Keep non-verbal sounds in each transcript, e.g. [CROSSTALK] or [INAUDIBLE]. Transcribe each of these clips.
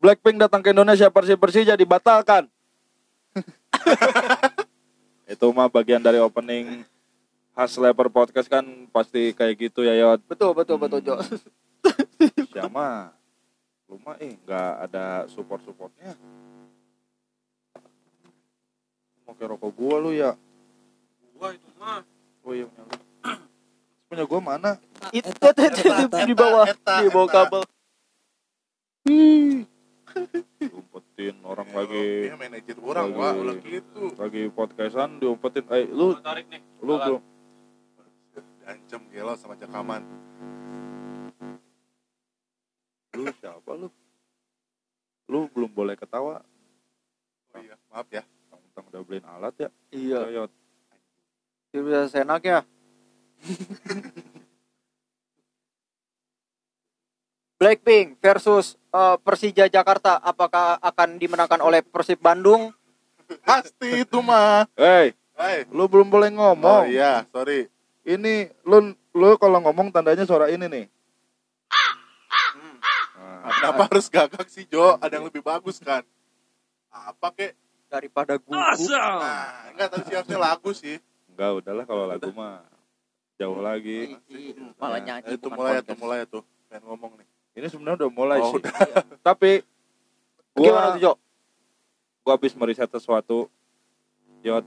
Blackpink datang ke Indonesia Persib Persija dibatalkan. [LAUGHS] Itu mah bagian dari opening khas Leper Podcast kan pasti kayak gitu ya Yot. Betul betul betul Jo. Siapa? Lu mah eh nggak ada support-supportnya. Mau kayak rokok gua lu ya. Gua itu mah. Oh iya punya lu. Punya gua mana? Itu di bawah di bawah kabel. Diumpetin orang lagi Dia manajer orang, Lagi- wah, ulah gitu. lagi podcastan diumpetin. Eh lu tarik nih. lu belum Diancam gelo sama Jakaman. lu siapa lu? Lu belum boleh ketawa. Oh iya, maaf ya. Tentang udah beliin alat ya. Iya. Yot. Dia bisa senak ya. [LAUGHS] Blackpink versus eh, Persija Jakarta apakah akan dimenangkan oleh Persib Bandung? Pasti itu mah. Hey, Hai. lu belum boleh Oh ngomong. iya, sorry. Ini lu lu kalau ngomong tandanya suara ini nih. Nah, Kenapa harus gagak sih, Jo? Ada yang lebih bagus kan? Apa kek? daripada gugup. Nah, enggak tadi siapnya lagu sih. enggak udahlah kalau lagu mah jauh lagi. Malah Nah, nyanyi itu mulai tuh, podcast. mulai tuh. Pengen ngomong nih. Ini sebenarnya udah mulai Oh, sih. udah. Tapi Gimana gua tuh Jo? gua habis meriset sesuatu. Yot.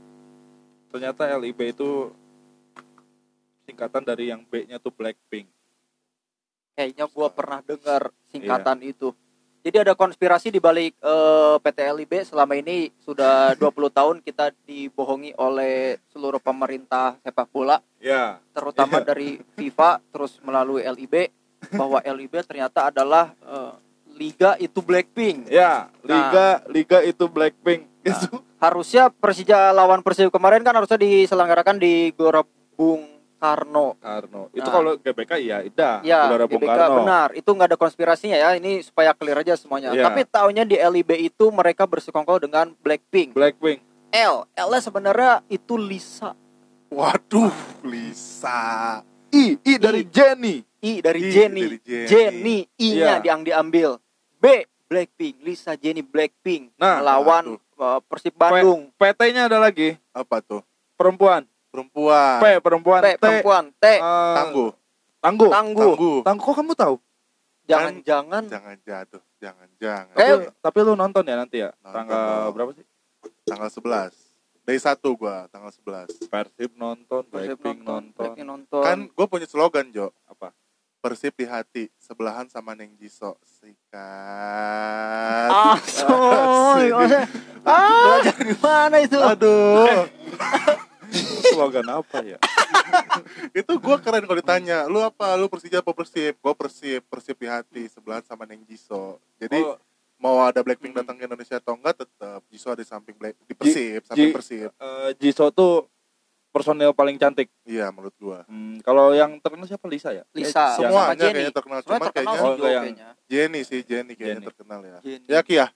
Ternyata LIB itu singkatan dari yang B-nya tuh Blackpink. Kayaknya gua pernah dengar singkatan itu. Jadi ada konspirasi di balik eh, PT LIB selama ini sudah [LAUGHS] 20 tahun kita dibohongi oleh seluruh pemerintah sepak bola Ya. terutama Iya. dari FIFA terus melalui LIB bahwa LIB ternyata adalah eh, liga itu Blackpink. Ya, liga liga itu Blackpink. Itu Harusnya Persija lawan Persib kemarin kan harusnya diselenggarakan di Gelora Bung Karno. Karno. Itu Nah. kalau GBK iya, ida. Ya, Gelora Bung GBK Karno. benar. Itu nggak ada konspirasinya ya. Ini supaya clear aja semuanya. Iya. Tapi taunya di LIB itu mereka bersekongkol dengan Blackpink. Blackpink. L, L sebenarnya itu Lisa. Waduh, Lisa. I, I dari Jenny. I dari I Jenny. dari Jenny. Jenny, I-nya Iya. yang diambil. B, Blackpink. Lisa Jenny Blackpink Nah, melawan uh, Persib Bandung. PT-nya ada lagi. Apa tuh? Perempuan. Perempuan. P perempuan. T, T perempuan. T, eh, Tangguh. Tangguh. tangguh. Tangguh. Tangguh kok kamu tahu? Jangan-jangan Jangan jatuh, jangan jangan. Eh, Tapi, tapi lu nonton ya nanti ya? Nonton Tanggal berapa sih? Tanggal 11. Day 1 gua, tanggal 11. Persib nonton, Persib Blackpink nonton. Blackpink nonton. Kan gue punya slogan, Jo. Apa? Persib di hati, sebelahan sama Neng Jiso. Sikat. Ah, [LAUGHS] ah, belajar di mana itu? Aduh. [LAUGHS] Slogan apa ya? [LAUGHS] itu gue keren kalau ditanya, lu apa? Lu Persija apa Persib? Gue Persib, Persib di hati, sebelahan sama Neng Jiso. Jadi Oh, mau ada Blackpink datang ke Indonesia atau enggak tetap Jiso ada di samping Black di Persib, samping Ji- Persib. eh, Jisoo tuh personil paling cantik. Iya, menurut gua. Hmm, kalau yang terkenal siapa Lisa ya? Lisa, Eh, Semuanya sama Jenny. kayaknya terkenal, cuman terkenal kayaknya Oh, enggak yang- kayaknya. Jenny sih, Jenny kayaknya Jenny. terkenal ya. Jenny. Ya Ki ya.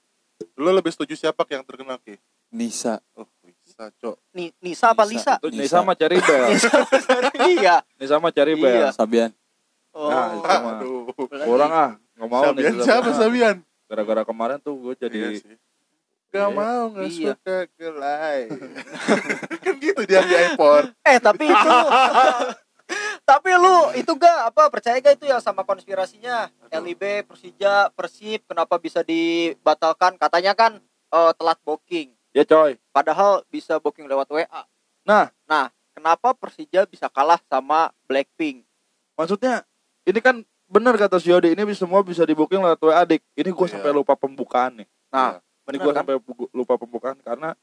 Lu lebih setuju siapa yang terkenal Ki? Nisa Oh, Lisa, Cok. Ni- Nisa apa. Lisa? Itu Lisa. Nisa sama Cherry Bell. [LAUGHS] iya. Nisa sama Cherry Iya. Sabian Oh. Nah. Aduh. Kurang ah, nggak mau nih. Sabian siapa Sabian? Gara-gara kemarin tuh gue jadi Iya sih. Gak Iya. mau, gak Iya. suka gelai. [LAUGHS] kan gitu dia di import. Eh tapi itu [LAUGHS] Tapi lu itu gak apa percaya gak itu ya sama konspirasinya LIB Persija Persib kenapa bisa dibatalkan katanya kan eh, telat booking ya coy. padahal bisa booking lewat WA. Nah. nah kenapa Persija bisa kalah sama Blackpink? Maksudnya ini kan bener kata si Yodi ini semua bisa di booking lewat WA adik. Ini gue Iya. sampai lupa pembukaan nih. Nah, Ini bener gue kan? sampai lupa pembukaan karena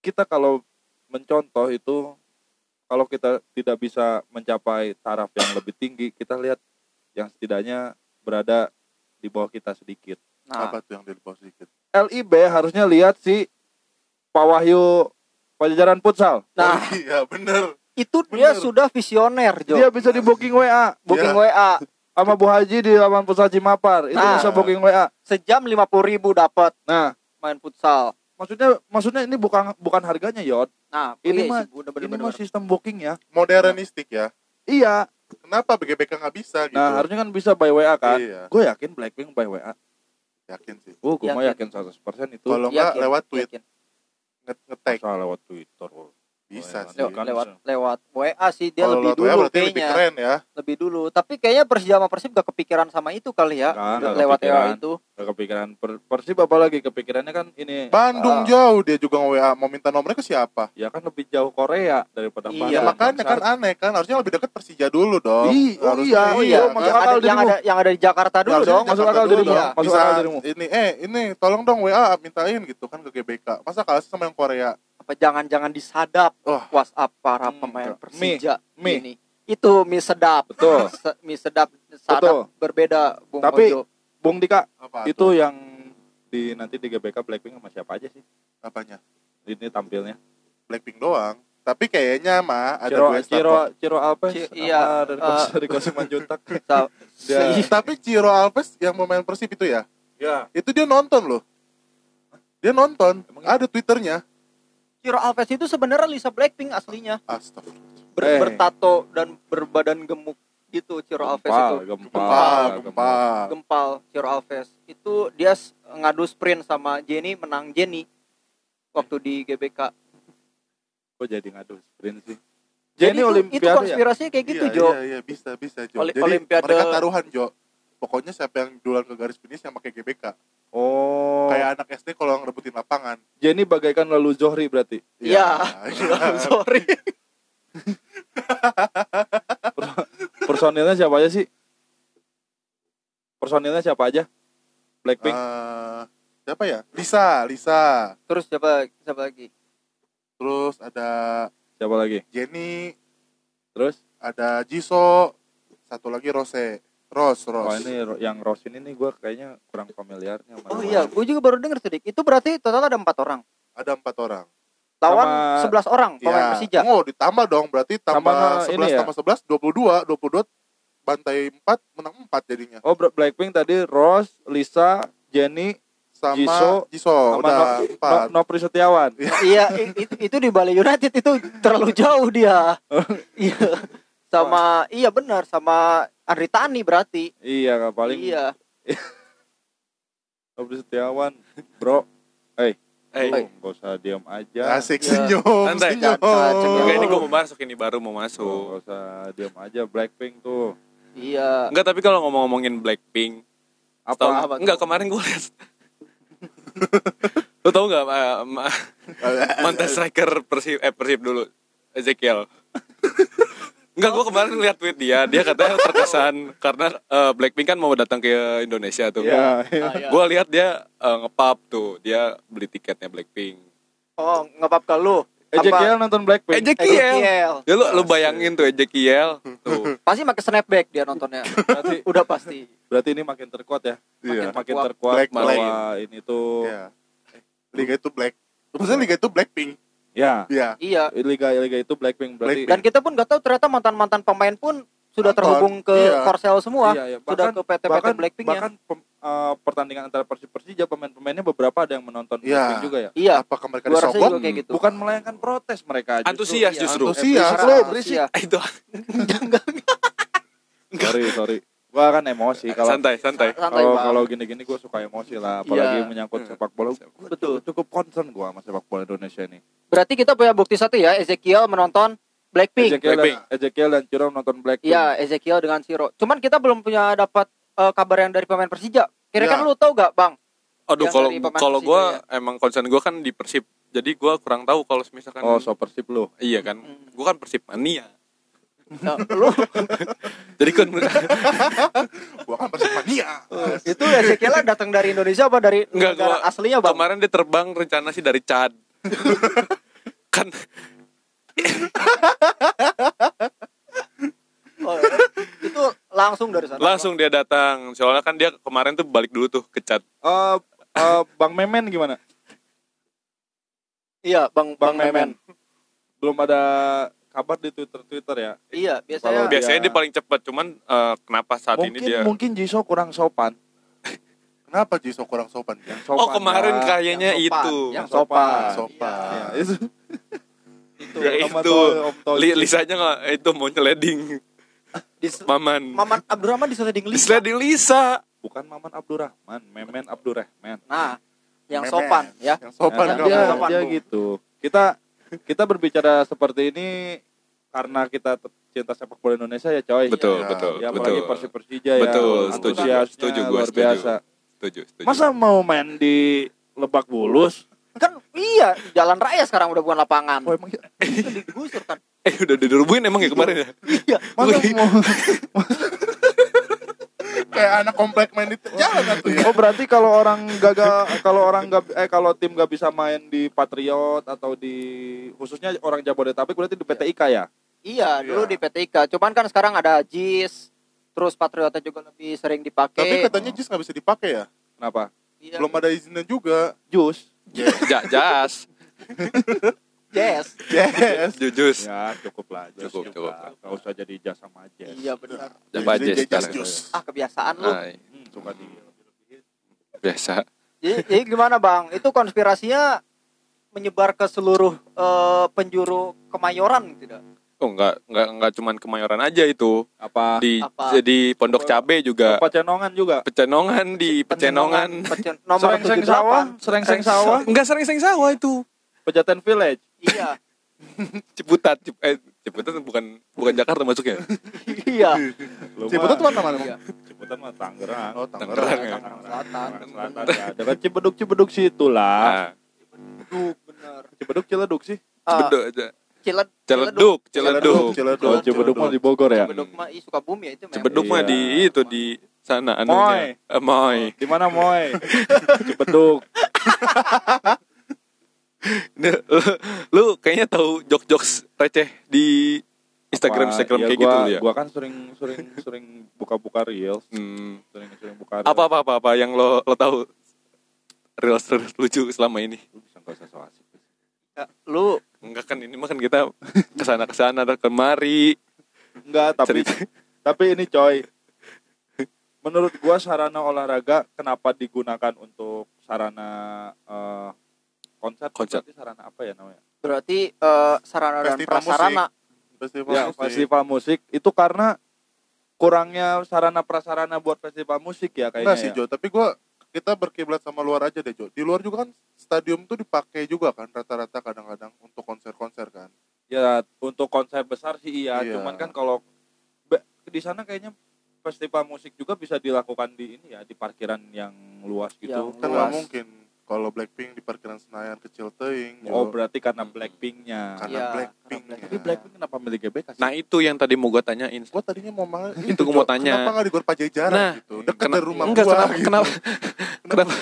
kita kalau mencontoh itu kalau kita tidak bisa mencapai taraf yang lebih tinggi, kita lihat yang setidaknya berada di bawah kita sedikit. Nah, Apa tuh yang di bawah sedikit? LIB harusnya lihat si Pak Wahyu Pajajaran Futsal. nah Oh, iya, bener. Itu dia bener. sudah visioner, Jo. Dia bisa di booking WA booking Iya. WA sama Bu Haji di lapangan futsal Cimapar. Itu Nah. bisa booking WA. sejam 50.000 ribu dapat Nah, main futsal. maksudnya maksudnya ini bukan bukan harganya, Yod. Nah, Ini iya mah- sih, bener, bener, Ini bener, mah bener. sistem booking ya. Modernistik ya. Iya. Kenapa BGBK nggak bisa gitu? Nah, harusnya kan bisa by WA kan. Iya. Gue yakin Blackpink by WA. Yakin sih. Oh, gue mah Yakin. yakin 100% itu Kalau nggak Yakin, lewat tweet, yakin. nge- nge-tag lewat Twitter. Bisa Lewat- sih. Lewat, Kan lewat bisa. lewat WA sih dia Kalau lebih dulu WA berarti lebih kayaknya keren ya. lebih dulu tapi kayaknya Persija sama Persib gak kepikiran sama itu kali ya lewat. WA itu Gak kepikiran per- Persib apalagi kepikirannya kan ini Bandung Ah. jauh dia juga nge-WA mau minta nomornya ke siapa? ya kan lebih jauh Korea daripada Iya, Ya Bandung, makanya kan aneh kan harusnya lebih dekat Persija dulu dong. Ih, oh Harusnya iya, oh iya Iya, yang masuk ada yang ada yang ada di Jakarta dulu Harusnya dong masuk Jakarta akal dulu dong. masuk Bisa akal dirimu. ini eh ini tolong dong WA mintain gitu kan ke GBK. Masa kalah sama yang Korea? apa jangan-jangan disadap Wah. WhatsApp para Hmm, pemain Persija mie. ini itu mie sedap Betul. [LAUGHS] Se- mie sedap sadap Betul. berbeda Bung Tapi- Ojo Bung Dika Apa itu tuh? yang di nanti di GBK Blackpink sama siapa aja sih apanya? ini tampilnya Blackpink doang. Tapi kayaknya mah ada Ciro dua Ciro Ciro Alpes iya, dari eh, Kos- dari Juntak Tapi Ciro Alves yang pemain Persib itu ya, ya itu dia nonton loh. Dia nonton, Emang iya? ada Twitternya. Ciro Alves itu sebenarnya Lisa Blackpink aslinya Astagfirullah. Ber- Eh. bertato dan berbadan gemuk gitu Ciro Alves itu gempal gempal Gempal, Ciro Alves itu dia ngadu sprint sama Jenny menang Jenny waktu di GBK kok jadi ngadu sprint sih jadi Jenny itu, itu Olimpiade ya konspirasinya kayak gitu iya, Jo Iya, iya, bisa, bisa, Jo. Oli- Jadi Olimpiade- mereka taruhan, Jo. Pokoknya siapa yang duluan ke garis finish yang pakai GBK. oh Kayak anak SD kalau ngerebutin lapangan. Jenny bagaikan lalu Zohri berarti Iya. iya. [LAUGHS] sorry [LAUGHS] personilnya siapa aja sih? Personilnya siapa aja? Blackpink? Eh, siapa ya? Lisa, Lisa. terus siapa siapa lagi? Terus ada siapa lagi? Jenny, terus? Ada Jisoo, satu lagi Rose. Rose, oh Rose. ini yang Rose ini nih gue kayaknya kurang familiarnya sama oh iya gue juga baru denger sedikit itu berarti total ada empat orang? Ada empat orang. Lawan Sama- sebelas orang pemain Ya. Persija Oh, ditambah dong. Berarti tambah Sama 11 ini ya? tambah 11, 22. 22 bantai 4, menang 4 jadinya. oh Blackpink tadi Rose Lisa Jenny Sama Jisoo, Jisoo, sama udah no, 4. Nopri Setiawan iya [LAUGHS] itu, itu di Bali United itu terlalu jauh dia [LAUGHS] iya sama iya benar sama Andri Tani berarti iya paling iya [LAUGHS] Nopri Setiawan bro eh Eh, hey. gak usah diam aja Asik Ya. senyum, Santai. senyum. Enggak ini gue mau masuk ini baru mau masuk. gak usah diam aja Blackpink tuh iya Enggak, tapi kalau ngomong-ngomongin Blackpink, apa apa tuh? enggak kemarin gue lihat [LAUGHS] Lu tau nggak ma- ma- mantan striker Persib eh Persib dulu Ezekiel [LAUGHS] Enggak, gue kemarin lihat tweet dia, dia katanya terkesan karena eh, Blackpink kan mau datang ke Indonesia tuh. ya, ya. Ah, iya. Gue lihat dia eh, ngepub tuh, dia beli tiketnya Blackpink. oh ngepap ke lu Ezekiel nonton Blackpink Ezekiel. Ezekiel. Ya lu, lu bayangin tuh Ezekiel tuh. [LAUGHS] pasti pakai snapback dia nontonnya berarti [LAUGHS] udah pasti berarti ini makin terkuat ya Iya. makin terkuat. terkuat Black, bahwa ini tuh Iya. Liga itu black. Maksudnya liga itu Blackpink. Ya Iya. iya liga liga itu Blackpink berarti dan kita pun nggak tahu ternyata mantan mantan pemain pun sudah Nonton. terhubung ke Iya. Korsel semua Iya, iya. sudah Bahkan- ke PT PT bahkan Blackpink ya bahkan pem- eh, pertandingan antara Persib Persija pemain-pemainnya beberapa ada yang menonton Iya. Blackpink juga ya iya Apakah mereka disogok? juga kayak gitu bukan melayangkan protes mereka justru- Antusias Iya, justru. antusias. Eh, Lo berisik. Iya. Itu [LAUGHS] sorry sorry gua kan emosi kalau santai, santai. kalau kalau gini-gini gue suka emosi lah apalagi Iya. menyangkut Hmm. sepak bola Gua Betul. cukup concern gua sama sepak bola Indonesia ini berarti kita punya bukti satu ya Ezekiel menonton Blackpink Ezekiel dan, Blackpink. Ezekiel dan Ciro nonton Blackpink iya Ezekiel dengan Siro cuman kita belum punya dapat eh, kabar yang dari pemain Persija kira kan Iya. lu tahu gak bang Aduh, kalau kalau gue ya. emang concern gue kan di Persib. Jadi gue kurang tahu kalau misalkan oh so Persib lu iya kan. Hmm. Gue kan Persib mania. Nah, lu Jadi kan Gua kan Persib mania. itu Ezekiel datang dari Indonesia apa dari Enggak, negara gua- aslinya bang kemarin dia terbang rencana sih dari Chad. [LAUGHS] kan Oh, iya. itu langsung dari sana langsung dia datang. Soalnya kan dia kemarin tuh balik dulu tuh ke Chad. Eh, eh, Bang Memen gimana iya bang Bang, bang Memen. Memen belum ada kabar di Twitter Twitter ya iya Kalau biasanya dia- Biasanya dia paling cepat, cuman eh, kenapa saat mungkin ini dia mungkin Jisoo kurang sopan Kenapa Jisoo kurang sopan dia? Yang sopan Oh, kemarin ya. kayaknya Yang sopan, itu. yang sopan Sopan. Ya, itu itu Ya, Sama itu. Li- Lisanya nggak itu mau nyeleding Dis- Maman. Maman Abdurrahman diseleding Di Lisa sliding Lisa. bukan Maman Abdurrahman, Memen Abdurrahman. Nah, yang Memen. sopan ya. Yang sopan Yang kamu. dia, sopan, dia Bu. gitu. Kita kita berbicara seperti ini karena kita cinta sepak bola Indonesia ya coy. Betul, Ya, betul, Ya betul. apalagi Persib Persija ya. Betul, setuju. Setuju gua, luar setuju. biasa. Setuju, setuju. Masa mau main di Lebak Bulus? Kan iya, jalan raya sekarang udah bukan lapangan. Oh, emang iya? Itu digusur kan. [LAUGHS] eh udah dirubuhin emang ya kemarin ya? Iya. Masa mau [LAUGHS] Kayak anak komplek main di jalan tuh ya. Oh berarti kalau orang gagal kalau orang nggak eh kalau tim nggak bisa main di Patriot atau di khususnya orang Jabodetabek berarti di PT IKA ya? Iya, dulu Iya. di PT IKA. Cuman kan sekarang ada JIS, terus Patriota juga lebih sering dipakai. Tapi katanya jis nggak bisa dipakai ya. Kenapa? Iya. Belum ada izinnya juga. Jus. Ja, jas. [LAUGHS] Yes. Yes. Jujus. Ya cukup lah. Jus Cukup, cukup. lah. Nggak usah jadi jasa majes. Iya benar. Jadi sekarang? jus. Ah kebiasaan lu. Hmm, suka di biasa. Jadi, jadi gimana bang? Itu konspirasinya menyebar ke seluruh eh, penjuru Kemayoran tidak? Oh enggak enggak enggak cuman kemayoran aja itu. apa? Di Apa? jadi Pondok Cabe juga. Pecenongan juga. Pecenongan di Pecenongan. Pecen, nomor Serengseng 78. sawah, serengseng sawah, Enggak sering-sering sawah itu. Pejaten Village. Iya. [LAUGHS] Ciputat, Cip, eh, Ciputat bukan bukan Jakarta masuknya. [LAUGHS] iya. Ciputat tuh mana mana? Iya. Ciputat mah Tangerang. Oh, Tangerang Tangerang. ya. Selatan. Selatan ya. [LAUGHS] Dekat Cibeduk Cibeduk situ lah. Ah, Duh, bener. Cibeduk Ciledug sih. Ah, Cibeduk aja. Cilet, Celeduk, Celeduk. Ciledug. Oh, Cibeduk mah di Bogor ya. Cibeduk mah ih Sukabumi ya itu. Cibeduk mah Iya. di itu di sana anunya. Eh, Moy. Di mana Moy? Cibeduk. Lu, lu kayaknya tahu jok-jokes receh di Instagram Wah, Instagram iya, kayak gua, gitu ya. Gua kan sering sering sering buka-buka reels, Hmm. sering sering buka. Apa apa apa apa yang lo lo tahu reels reels lucu selama ini? Lu bisa nggak usah so asik. Ya, lu Enggak kan ini mah kan kita ke sana ke sana dan kemari. Enggak, tapi Cerita. tapi ini coy. Menurut gua sarana olahraga kenapa digunakan untuk sarana eh, konser? Konser. Berarti sarana apa ya namanya? berarti eh, sarana dan Festival prasarana Festival Ya, musik. festival musik itu karena kurangnya sarana prasarana buat festival musik ya kayaknya. Enggak sih ya. Jo, tapi gua kita berkiblat sama luar aja deh Jo. Di luar juga kan stadium tuh dipakai juga kan rata-rata kadang-kadang untuk konser-konser kan. Ya untuk konser besar sih iya, Iya. cuman kan kalau di sana kayaknya festival musik juga bisa dilakukan di ini ya di parkiran yang luas gitu. Yang Kan nggak mungkin kalau Blackpink di parkiran Senayan kecil teuing. Jo. Oh berarti karena Blackpinknya. Karena Iya, Blackpink. karena Tapi Blackpink kenapa milik GBK sih? Nah itu yang tadi mau gue tanyain. Gua tadinya mau mal Itu gua mau Jo, tanya. Kenapa nggak di Gor Pajajaran Nah, gitu? Dekat Kena- dari rumah enggak, gua. kenapa, gitu. kenapa kenapa kenapa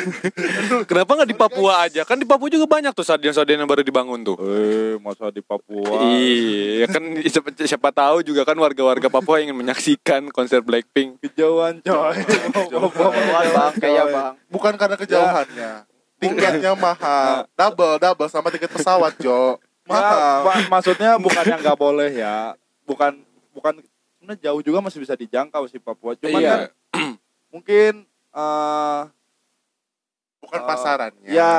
nggak di Papua aja? Kan di Papua juga banyak tuh stadion-stadion yang baru dibangun tuh. Eh, masa di Papua? Iya, kan siapa, siapa tahu juga kan warga-warga Papua ingin menyaksikan konser Blackpink. Kejauhan coy. Bawaan, bang kayak bang Bukan karena kejauhannya. Tiketnya mahal. Double, double sama tiket pesawat, Jo. Ya, Mahal. ma- maksudnya bukan yang nggak boleh ya. Bukan bukan sebenarnya jauh juga masih bisa dijangkau sih Papua. Cuman Iya. kan mungkin eh Bukan Oh, pasarannya. ya,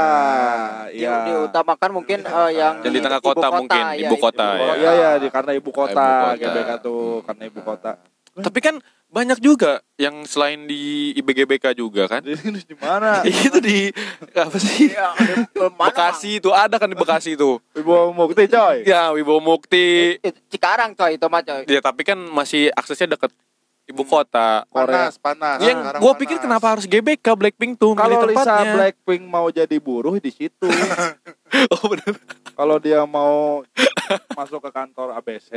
Di- ya. diutamakan mungkin eh, yang Yang di tengah kota mungkin, ya, ibu kota, ya. iya ya, di, karena ibu kota, Ibu kota. GBK tuh karena ibu kota. Tapi kan banyak juga yang selain di IBGBK juga kan. Di, di mana? [LAUGHS] itu di apa sih? Iya, di- mana, Bekasi itu ada kan di Bekasi itu. Ibu Mukti coy. Ya, Wibowo Mukti. Cikarang coy itu mah coy Ya, tapi kan masih aksesnya deket ibu kota. Panas, panas. Yang Sekarang gue panas. pikir kenapa harus GBK Blackpink tuh Kalau Lisa. Blackpink mau jadi buruh di situ. [LAUGHS] Oh bener. Kalau dia mau masuk ke kantor ABC,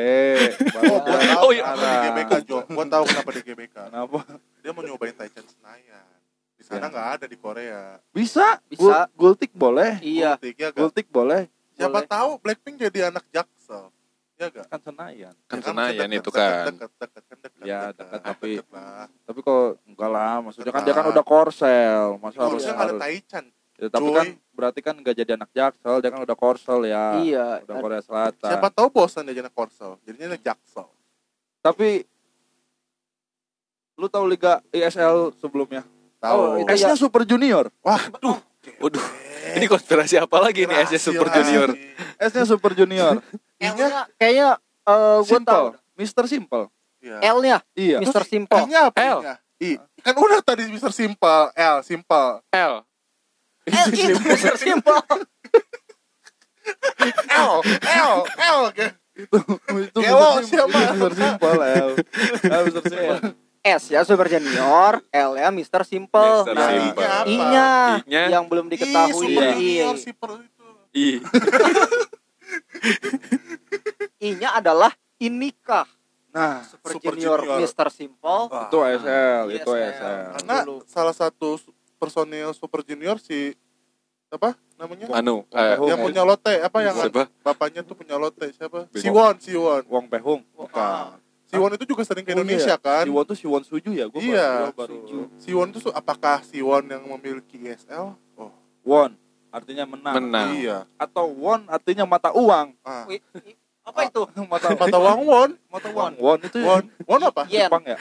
baru Oh, gua dia tahu Oh, iya. kenapa di GBK, Jo. Gua tahu kenapa di GBK. Kenapa? Dia mau nyobain Taichan Senayan. Di sana Ya. nggak ada di Korea. Bisa, Bisa. Gul- Gultik boleh. iya Gultik, ya? Gultik boleh. Siapa boleh. tahu Blackpink jadi anak Jaksel. Ya gak? Kan Senayan. Kan Ya Senayan deket, itu kan. Deket, deket, kan deket, Ya, deket, tapi- deket lah. Tapi kok enggak lah, maksudnya kan dia kan udah korsel, masa harus nggak ada harus. Taichan. Ya, tapi kan berarti kan enggak jadi anak Jaksel, dia kan udah korsel ya. iya Udah Korea Selatan. Siapa tahu bosan dia jadi anak Korsel. Jadinya anak Jaksel. Tapi lu tahu liga ISL sebelumnya? Oh, Tahu. itu S-nya Super Junior. Waduh. Ini konspirasi apa lagi nih S Super Junior? S-nya Super Junior. [LAUGHS] kayaknya kayaknya eh gue tahu Simple. Mister Simple. Iya. L-nya Iya. Mr. Terus Simple. I-nya apa? L. I. Kan udah tadi Mr. Simple, L, Simple. L L itu Mr. Simple. [LAUGHS] L, L, L. itu itu Kewo, Mr. siapa? Mr. Simple L. L Mr. Simple. S ya Super Junior, L ya Mr. Simple. Mr. Nah, Simple. I-nya apa? I-nya yang belum I, diketahui. Super I. Junior, Super itu. I [LAUGHS] I-nya adalah Inikah Nah, Super, Super Junior, Junior. Mr. Simple. Wah. itu SL, Iya, itu SL. SL. Karena Dulu. salah satu personil Super Junior si apa namanya? anu eh, yang punya lote apa yang Siapa? bapaknya tuh punya lote siapa? Siwon, Siwon. Wong Pehung. Bukan. Siwon itu juga sering ke Oh, Indonesia iya. kan? Siwon tuh Siwon Suju ya? Gua Iya, baru, baru Siwon itu apakah Siwon yang memiliki ISL? Oh, won artinya menang. Menang. iya. Atau won artinya mata uang. Ah. Apa itu? [LAUGHS] mata Mata uang won. mata uang. Won itu Won. Won apa? Yen. Jepang ya?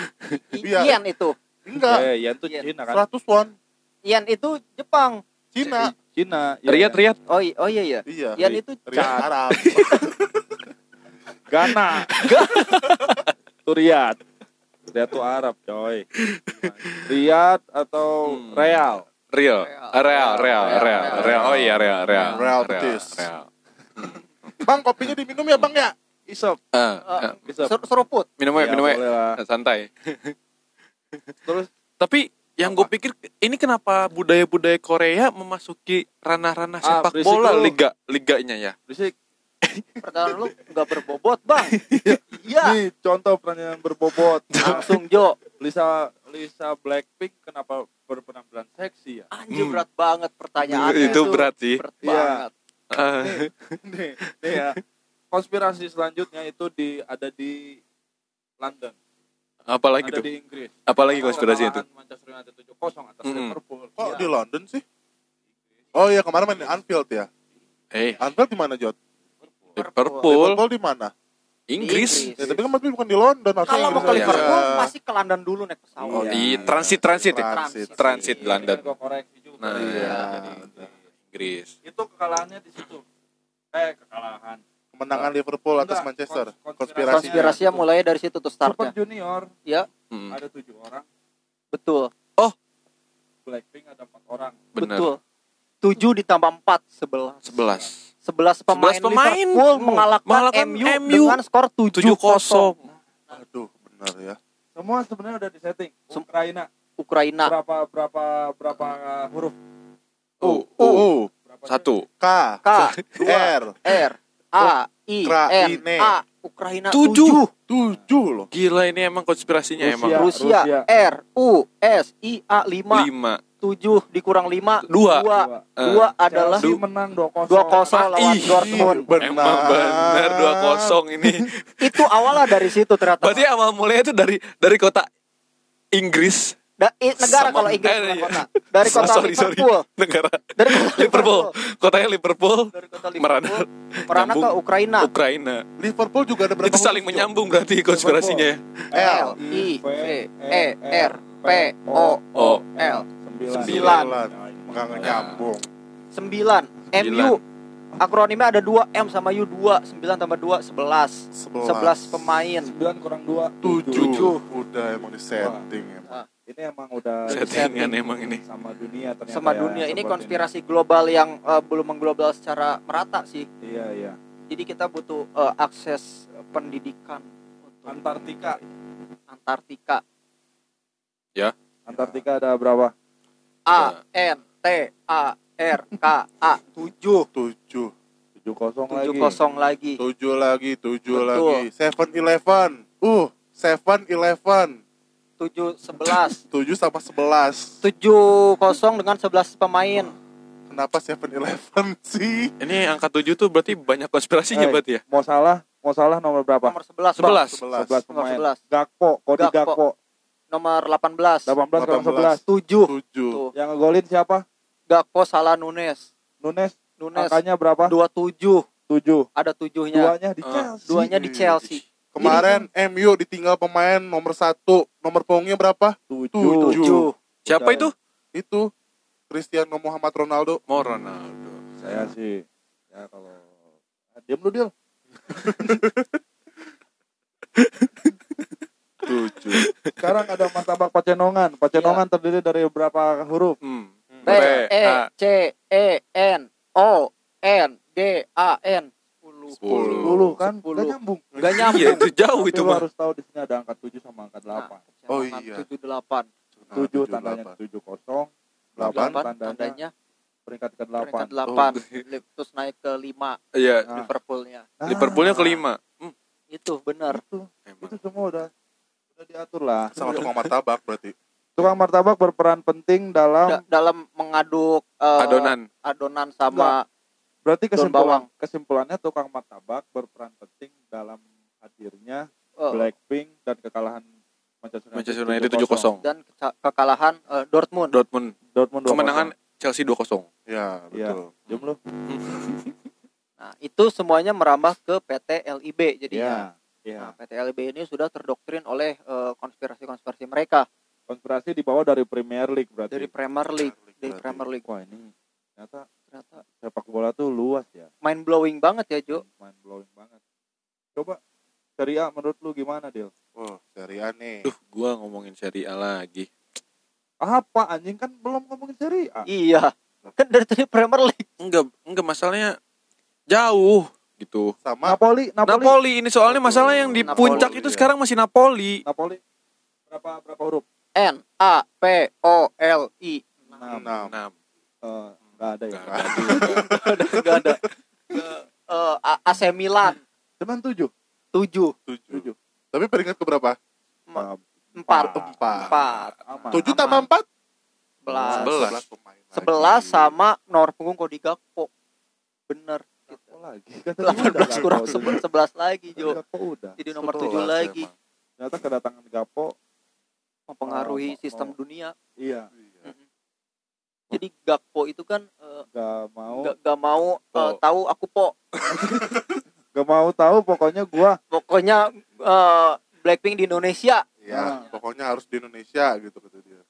I- Iya. Yen itu. Enggak. Eh, yen Yen. Cina kan? 100 won. Yen itu Jepang. Cina. Cina. Riyad Riyad Oh, oh iya iya. Iya. Yen itu Riyad. Arab. [LAUGHS] Ghana. [LAUGHS] Tuh Riyad. Riyad tuh Arab, coy. Riyad atau Hmm. Real? Real Real. Ah, Real Real Real. Real Real oh iya Real Real Real Real Betis. Real Bang, kopinya diminum ya, Bang ya? Isop. Eh, ah. Isop. ser- seruput. minum Ya, minum lah. santai [LAUGHS] Terus tapi yang gue pikir ini kenapa budaya-budaya Korea memasuki ranah-ranah Ah, sepak bola lu. liga liganya ya berisik. [LAUGHS] Pertanyaan lu nggak berbobot, Bang. [LAUGHS] Iya. Nih, contoh pertanyaan berbobot. Langsung Jo. Lisa Lisa Blackpink kenapa berpenampilan seksi ya? Anjir Hmm. berat banget pertanyaannya itu berat sih Berat Iya. banget. Ah, nih, nih ya. Konspirasi selanjutnya itu di ada di London, apalagi ada tuh di Inggris. apalagi konspirasi itu Manchester United 7-0 atas Mm-mm. Liverpool. Kok Iya. di London sih? Oh iya, kemarin main di Anfield ya. eh Anfield di mana, Jot? Liverpool Liverpool di mana? Inggris Inggris. Ya, tapi kan berarti bukan di London. Kalau mau ke aja. Liverpool pasti ke London dulu naik pesawat. Oh, Iya. di transit transit ya Transit. transit Iya, London kan gua koreksi juga. Nah, Iya. iya. Inggris Itu kekalahannya di situ. Eh, kekalahan. Kemenangan Liverpool atas Enggak, Manchester. kons- Konspirasinya. Konspirasinya mulai dari situ tuh Super startnya. Junior Ya, Hmm, ada tujuh orang, betul. Blackpink ada empat orang. bener Betul. 7 ditambah 4 11. sebelas 11 pemain, 11 pemain. Liverpool Hmm. mengalahkan, Mengalahkan MU, MU. dengan skor 7-0. tujuh kosong Aduh, benar ya. Semua sebenarnya udah disetting. Ukraina Ukraina. berapa berapa berapa huruf? U, oh. Berapa satu K, K, R, R, A, I, N. A. Ukraina Tujuh. 7. 7 loh. gila ini emang konspirasinya Rusia. emang Rusia, Rusia. R, U, S, I, A 5. lima 7 dikurang 5 Dua. 2, Eh, adalah Chelsea menang 2-0. 2-0 Ah, lawan ih. Dortmund. Benar. emang benar dua kosong ini Itu awalnya dari situ ternyata. berarti awal mulanya itu dari dari kota Inggris Da- i- negara Sama- kalau Inggris bukan iya. kota. Dari [LAUGHS] kota sorry sorry Liverpool. negara Dari kota [LAUGHS] Liverpool kotanya Liverpool Dari kota Merana. Liverpool. Merana ke Nyambung. Ukraina. Ukraina Liverpool juga ada berapa itu saling menyambung berarti konspirasinya ya L, I, V, E, R, P, O, O L. Sembilan. Sembilan. Enggak nyambung. 9. MU. Akronimnya ada 2 M sama U 2. 9 tambah 2 11. 11 pemain. Sembilan kurang dua. 7. Udah emang di setting ya. Ini emang udah settingan emang ini sama dunia ternyata. sama ya, dunia ini konspirasi global yang eh, belum mengglobal secara merata sih. Iya iya. Jadi kita butuh eh, akses pendidikan untuk Antartika. Antartika. Antartika ada berapa? A N T A R K A 7 7. Tujuh kosong lagi. 7 kosong lagi. 7 lagi, 7 Betul. lagi. 7 Eleven. Uh, 7 Eleven. 7 11. 7 sama 11. 7 kosong dengan 11 pemain. Kenapa 7 Eleven [LAUGHS] sih? ini angka tujuh tuh berarti banyak konspirasinya Eh, berarti ya Mau salah, mau salah nomor berapa? Nomor 11. Bang. Sebelas. 11. 11 pemain. Nomor 11. Gakpo, Kodi Gakpo. Gakpo. Nomor 18. 18 kurang 18. 11. 7. 7. Tuh. Yang ngegolin siapa? Gakpo salah Nunes. Nunes. Nunes Angkanya berapa? 27. 7. Ada tujuhnya. Duanya di Eh, Chelsea. Duanya di Chelsea. Kemarin MU ditinggal pemain nomor 1. Nomor punggungnya berapa? 7. Tujuh. siapa itu Itu Cristiano Muhammad Ronaldo. mau Ronaldo Saya sih ya kalau ah, diam lu Dil. Tujuh. Sekarang ada martabak Pacenongan. Pacenongan terdiri dari berapa huruf? Hmm. P E C E N O N G A N 10 Sepuluh. 10 kan? Sepuluh. Gak nyambung. Gak nyambung. Iya itu jauh itu mah. harus tahu di sini ada angka 7 sama angka 8. Nah, Oh, iya. 78 Nah, 7 tujuh, tandanya delapan. 7 kosong. Delapan. 8 8 tandanya peringkat ke-8. peringkat 8 [LAUGHS] terus naik ke 5 Iya. Nah. Liverpoolnya Nah, Liverpoolnya kelima. Hmm, itu benar Itu, emang. itu semua udah udah diatur lah. Sama tukang martabak berarti. Tukang martabak berperan penting dalam Da- dalam mengaduk eh, Adonan. adonan sama berarti kesimpulan bawang. kesimpulannya tukang martabak berperan penting dalam hadirnya eh, Blackpink dan kekalahan Manchester United, Manchester United 7-0. dan kekalahan eh, Dortmund Dortmund. Dortmund 2-0. Kemenangan Chelsea 2-0. Ya, Iya. betul. Jom lu. [LAUGHS] nah itu semuanya merambah ke PT LIB Iya. jadinya Iya. Nah, PT LIB ini sudah terdoktrin oleh eh, konspirasi-konspirasi mereka Konspirasi dibawa dari Premier League berarti. dari Premier League dari Berarti. Premier League Wah, ini ternyata ternyata sepak bola tuh luas ya. mind blowing banget ya Jo Mind blowing banget. Coba Serie A menurut lu gimana, Dil? Oh, Serie A nih. Duh, gua ngomongin Serie A lagi. Apa anjing kan belum ngomongin Serie A. iya kan dari tadi Premier League Enggak, enggak masalahnya jauh gitu. Sama Napoli, Napoli, Napoli ini soalnya masalah yang di Napoli, puncak itu iya. sekarang masih Napoli. Napoli. Berapa berapa huruf? N A P O L I Enam. enam. Enam. Eh, nggak ada ya. Enggak ada. Enggak [LAUGHS] ada. Eh, A- AC Milan Cuman tujuh. 7 Tujuh. Tujuh. Tapi peringkat ke berapa? Eh, 4 Empat. 4 aman. Tujuh tambah empat? 11 Sebelas. pemain lagi. 11 sama nomor punggung Kodi Gakpo bener Gakpo lagi. [LAUGHS] Udah 18 kurang Gakpo. 11 11 lagi Jo udah. jadi nomor Sebelas 7 lagi. Ternyata kedatangan Gakpo mempengaruhi Oh, sistem oh. dunia iya Iya. Jadi Gakpo itu kan eh, gak mau gak, gak mau Po. tahu aku po [LAUGHS] gak mau tahu pokoknya gua pokoknya eh, Blackpink di Indonesia Ya, Ah. pokoknya harus di Indonesia gitu kata dia.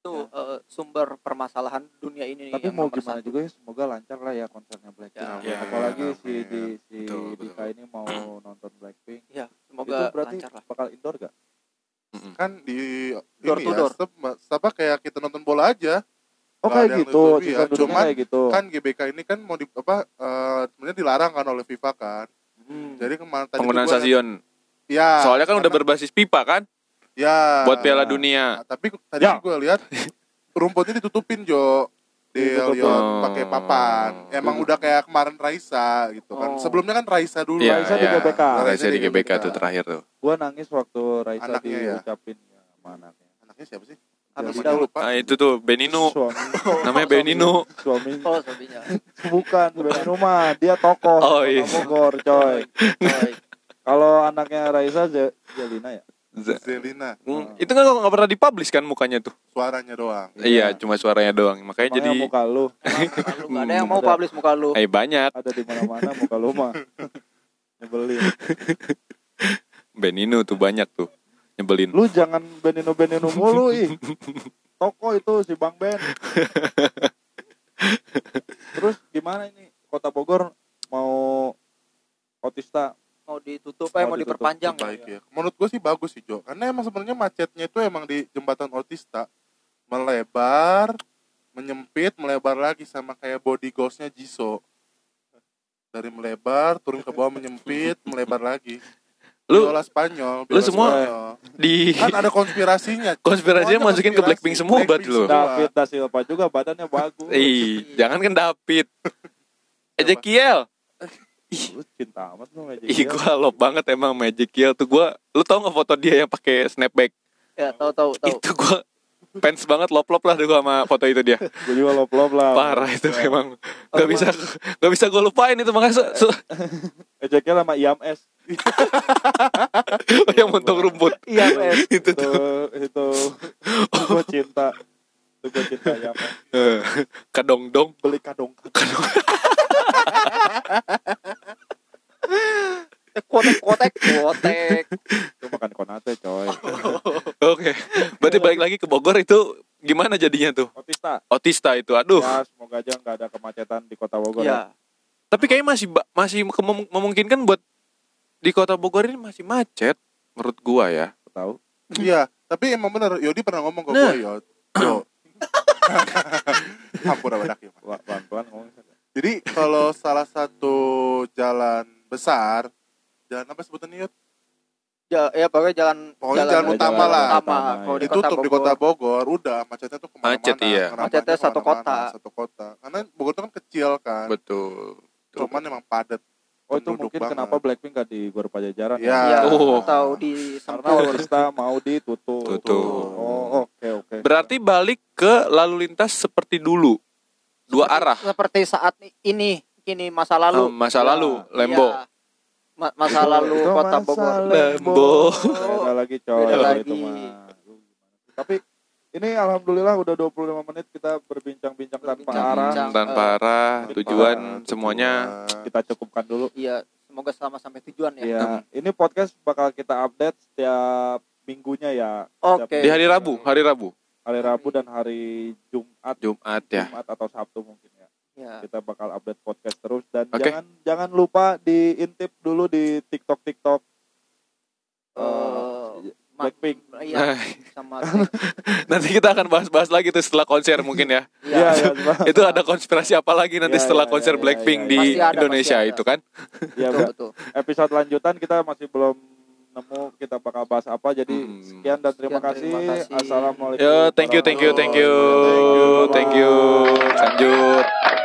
itu eh, sumber permasalahan dunia ini tapi yang mau gimana satu. juga ya semoga lancar lah ya konsernya Blackpink Ya, ya, apalagi amin. si di si Betul, betul. Dika ini mau nonton Blackpink ya itu semoga berarti lancar lah bakal indoor gak Kan di Door ini to ya, door. sep- apa kayak kita nonton bola aja. Oh kayak gitu ya. Cuman kayak gitu Kan GBK ini kan mau di apa eh, sebenarnya dilarang kan oleh FIFA kan. Hmm. Jadi kemarin tadi Penggunaan stadion. Ya. Soalnya kan udah berbasis pipa kan ya buat Piala. Dunia. Nah, tapi tadi Ya. gue lihat rumputnya ditutupin Jo di. Elliot Oh. pakai papan. Emang udah kayak kemarin Raisa gitu kan. Oh. Sebelumnya kan Raisa dulu. Iya, Raisa di iya. GBK. Raisa di GBK GBK. tuh terakhir tuh. gua nangis waktu Raisa Anaknya ya? diucapin ya, sama anaknya Anaknya siapa sih? Habis Namanya Daud. lupa. Nah, itu tuh Benino. suami [LAUGHS] Namanya Benino. suami oh suaminya bukan sebenarnya rumah dia tokoh Oh, iya. Bogor coy Coy. kalau anaknya Raisa Jelina ya Z- Zelina. Hmm, itu kan nggak pernah dipublish kan mukanya tuh. Suaranya doang. Iya, cuma suaranya doang. Makanya Makanya jadi muka lu Emang lu nggak [LAUGHS] ada yang mau Ada. publish muka lu eh banyak ada di mana-mana muka lu mah [LAUGHS] nyebelin Benino tuh banyak tuh nyebelin. lu jangan Benino Benino mulu ih [LAUGHS] toko itu si Bang Ben terus gimana ini kota Bogor mau otista mau ditutup eh Mau mau ditutup. diperpanjang baik ya. ya. Menurut gue sih bagus sih Jo. Karena emang sebenarnya macetnya itu emang di jembatan Otista melebar, menyempit, melebar lagi sama kayak body ghostnya Jiso. Dari melebar turun ke bawah menyempit, melebar lagi. Lu Biola Spanyol, lu biola semua Spanyol. di kan ada konspirasinya. [LAUGHS] konspirasinya Semuanya masukin ke konspirasi. Blackpink semua berarti Blackpink lu. David da Silva juga badannya bagus Ih, jangan kan David. [LAUGHS] Ezekiel. lu cinta amat lu Magic Ih, gua love banget emang Magic Kill tuh gua. Lu tau gak foto dia yang pakai snapback? ya tahu tahu tahu Itu gua fans banget lop lop lah gua sama foto itu dia. [LAUGHS] gue juga lop lop lah Parah itu Ya. memang. Gak bisa gak bisa gua lupain itu makanya se- Ezekiel [LAUGHS] sama IMS [LAUGHS] yang muntung rumput. Mas. itu itu tuh. itu gue cinta itu gue cinta IMS Eh, Kadong dong. beli kadong kotek kotek kotek itu makan konate coy Oke. [LAUGHS] Berarti balik lagi ke Bogor itu gimana jadinya tuh? otista Otista itu. Aduh. ya semoga aja nggak ada kemacetan di kota Bogor ya Tapi kayaknya masih masih memungkinkan buat di kota Bogor ini masih macet menurut gua ya. tahu [LAUGHS] Iya, tapi emang bener Yodi pernah ngomong ke Nah. gue Yod. [CLEARS THROAT] Yo. [LAUGHS] Hampura badak ya. Pelan-pelan ngomong Jadi kalau salah satu jalan besar, jalan apa sebutannya Yod? Ja- ya pokoknya jalan Pokoknya jalan utama lah. utama. Utama, Kalau di Ditutup di kota Bogor. Udah macetnya tuh ke mana-mana. Macet, iya. Macetnya satu kota. Satu kota. Karena Bogor tuh kan kecil kan. Betul. Betul. Cuman emang padat. Oh itu mungkin banget. kenapa Blackpink gak di Gor Pajajaran Iya. Iya, Oh. atau di Karena. Otista mau ditutup. Tutup. Oh oke oke. Berarti balik ke lalu lintas seperti dulu. Dua Seperti- arah. Seperti saat ini, kini masa lalu. Eh, masa Ya. lalu, Lembo. Iya. Ma- masa lalu Itu kota masa Bogor. Lembo. Beda lagi coy. Beda lagi. itu mah. Tapi ini alhamdulillah udah 25 menit kita berbincang-bincang tanpa arah. Bincang. Tanpa arah, tujuan semuanya. Kita cukupkan dulu. Iya, semoga selama sampai tujuan ya. Iya, ini podcast bakal kita update setiap minggunya ya. Oke. Setiap Di hari Rabu, hari Rabu, hari Rabu dan hari Jumat, Jumat ya. Jumat atau Sabtu mungkin ya. Ya. Kita bakal update podcast terus dan Oke. jangan jangan lupa diintip dulu di TikTok TikTok ma- Blackpink. Iya, sama [LAUGHS] Nanti kita akan bahas-bahas lagi tuh setelah konser mungkin ya. Iya. iya. Itu ada konspirasi apa lagi nanti Iya, setelah iya, konser iya, Blackpink iya, di iya. Pasti ada, Indonesia itu kan? Ya, betul, betul. episode lanjutan kita masih belum nemu kita bakal bahas apa. Jadi Hmm. sekian dan terima, Sekian, kasih. terima kasih. Assalamualaikum. Yo, thank you, thank you, thank you, warahmatullahi wabarakatuh. thank you. Lanjut.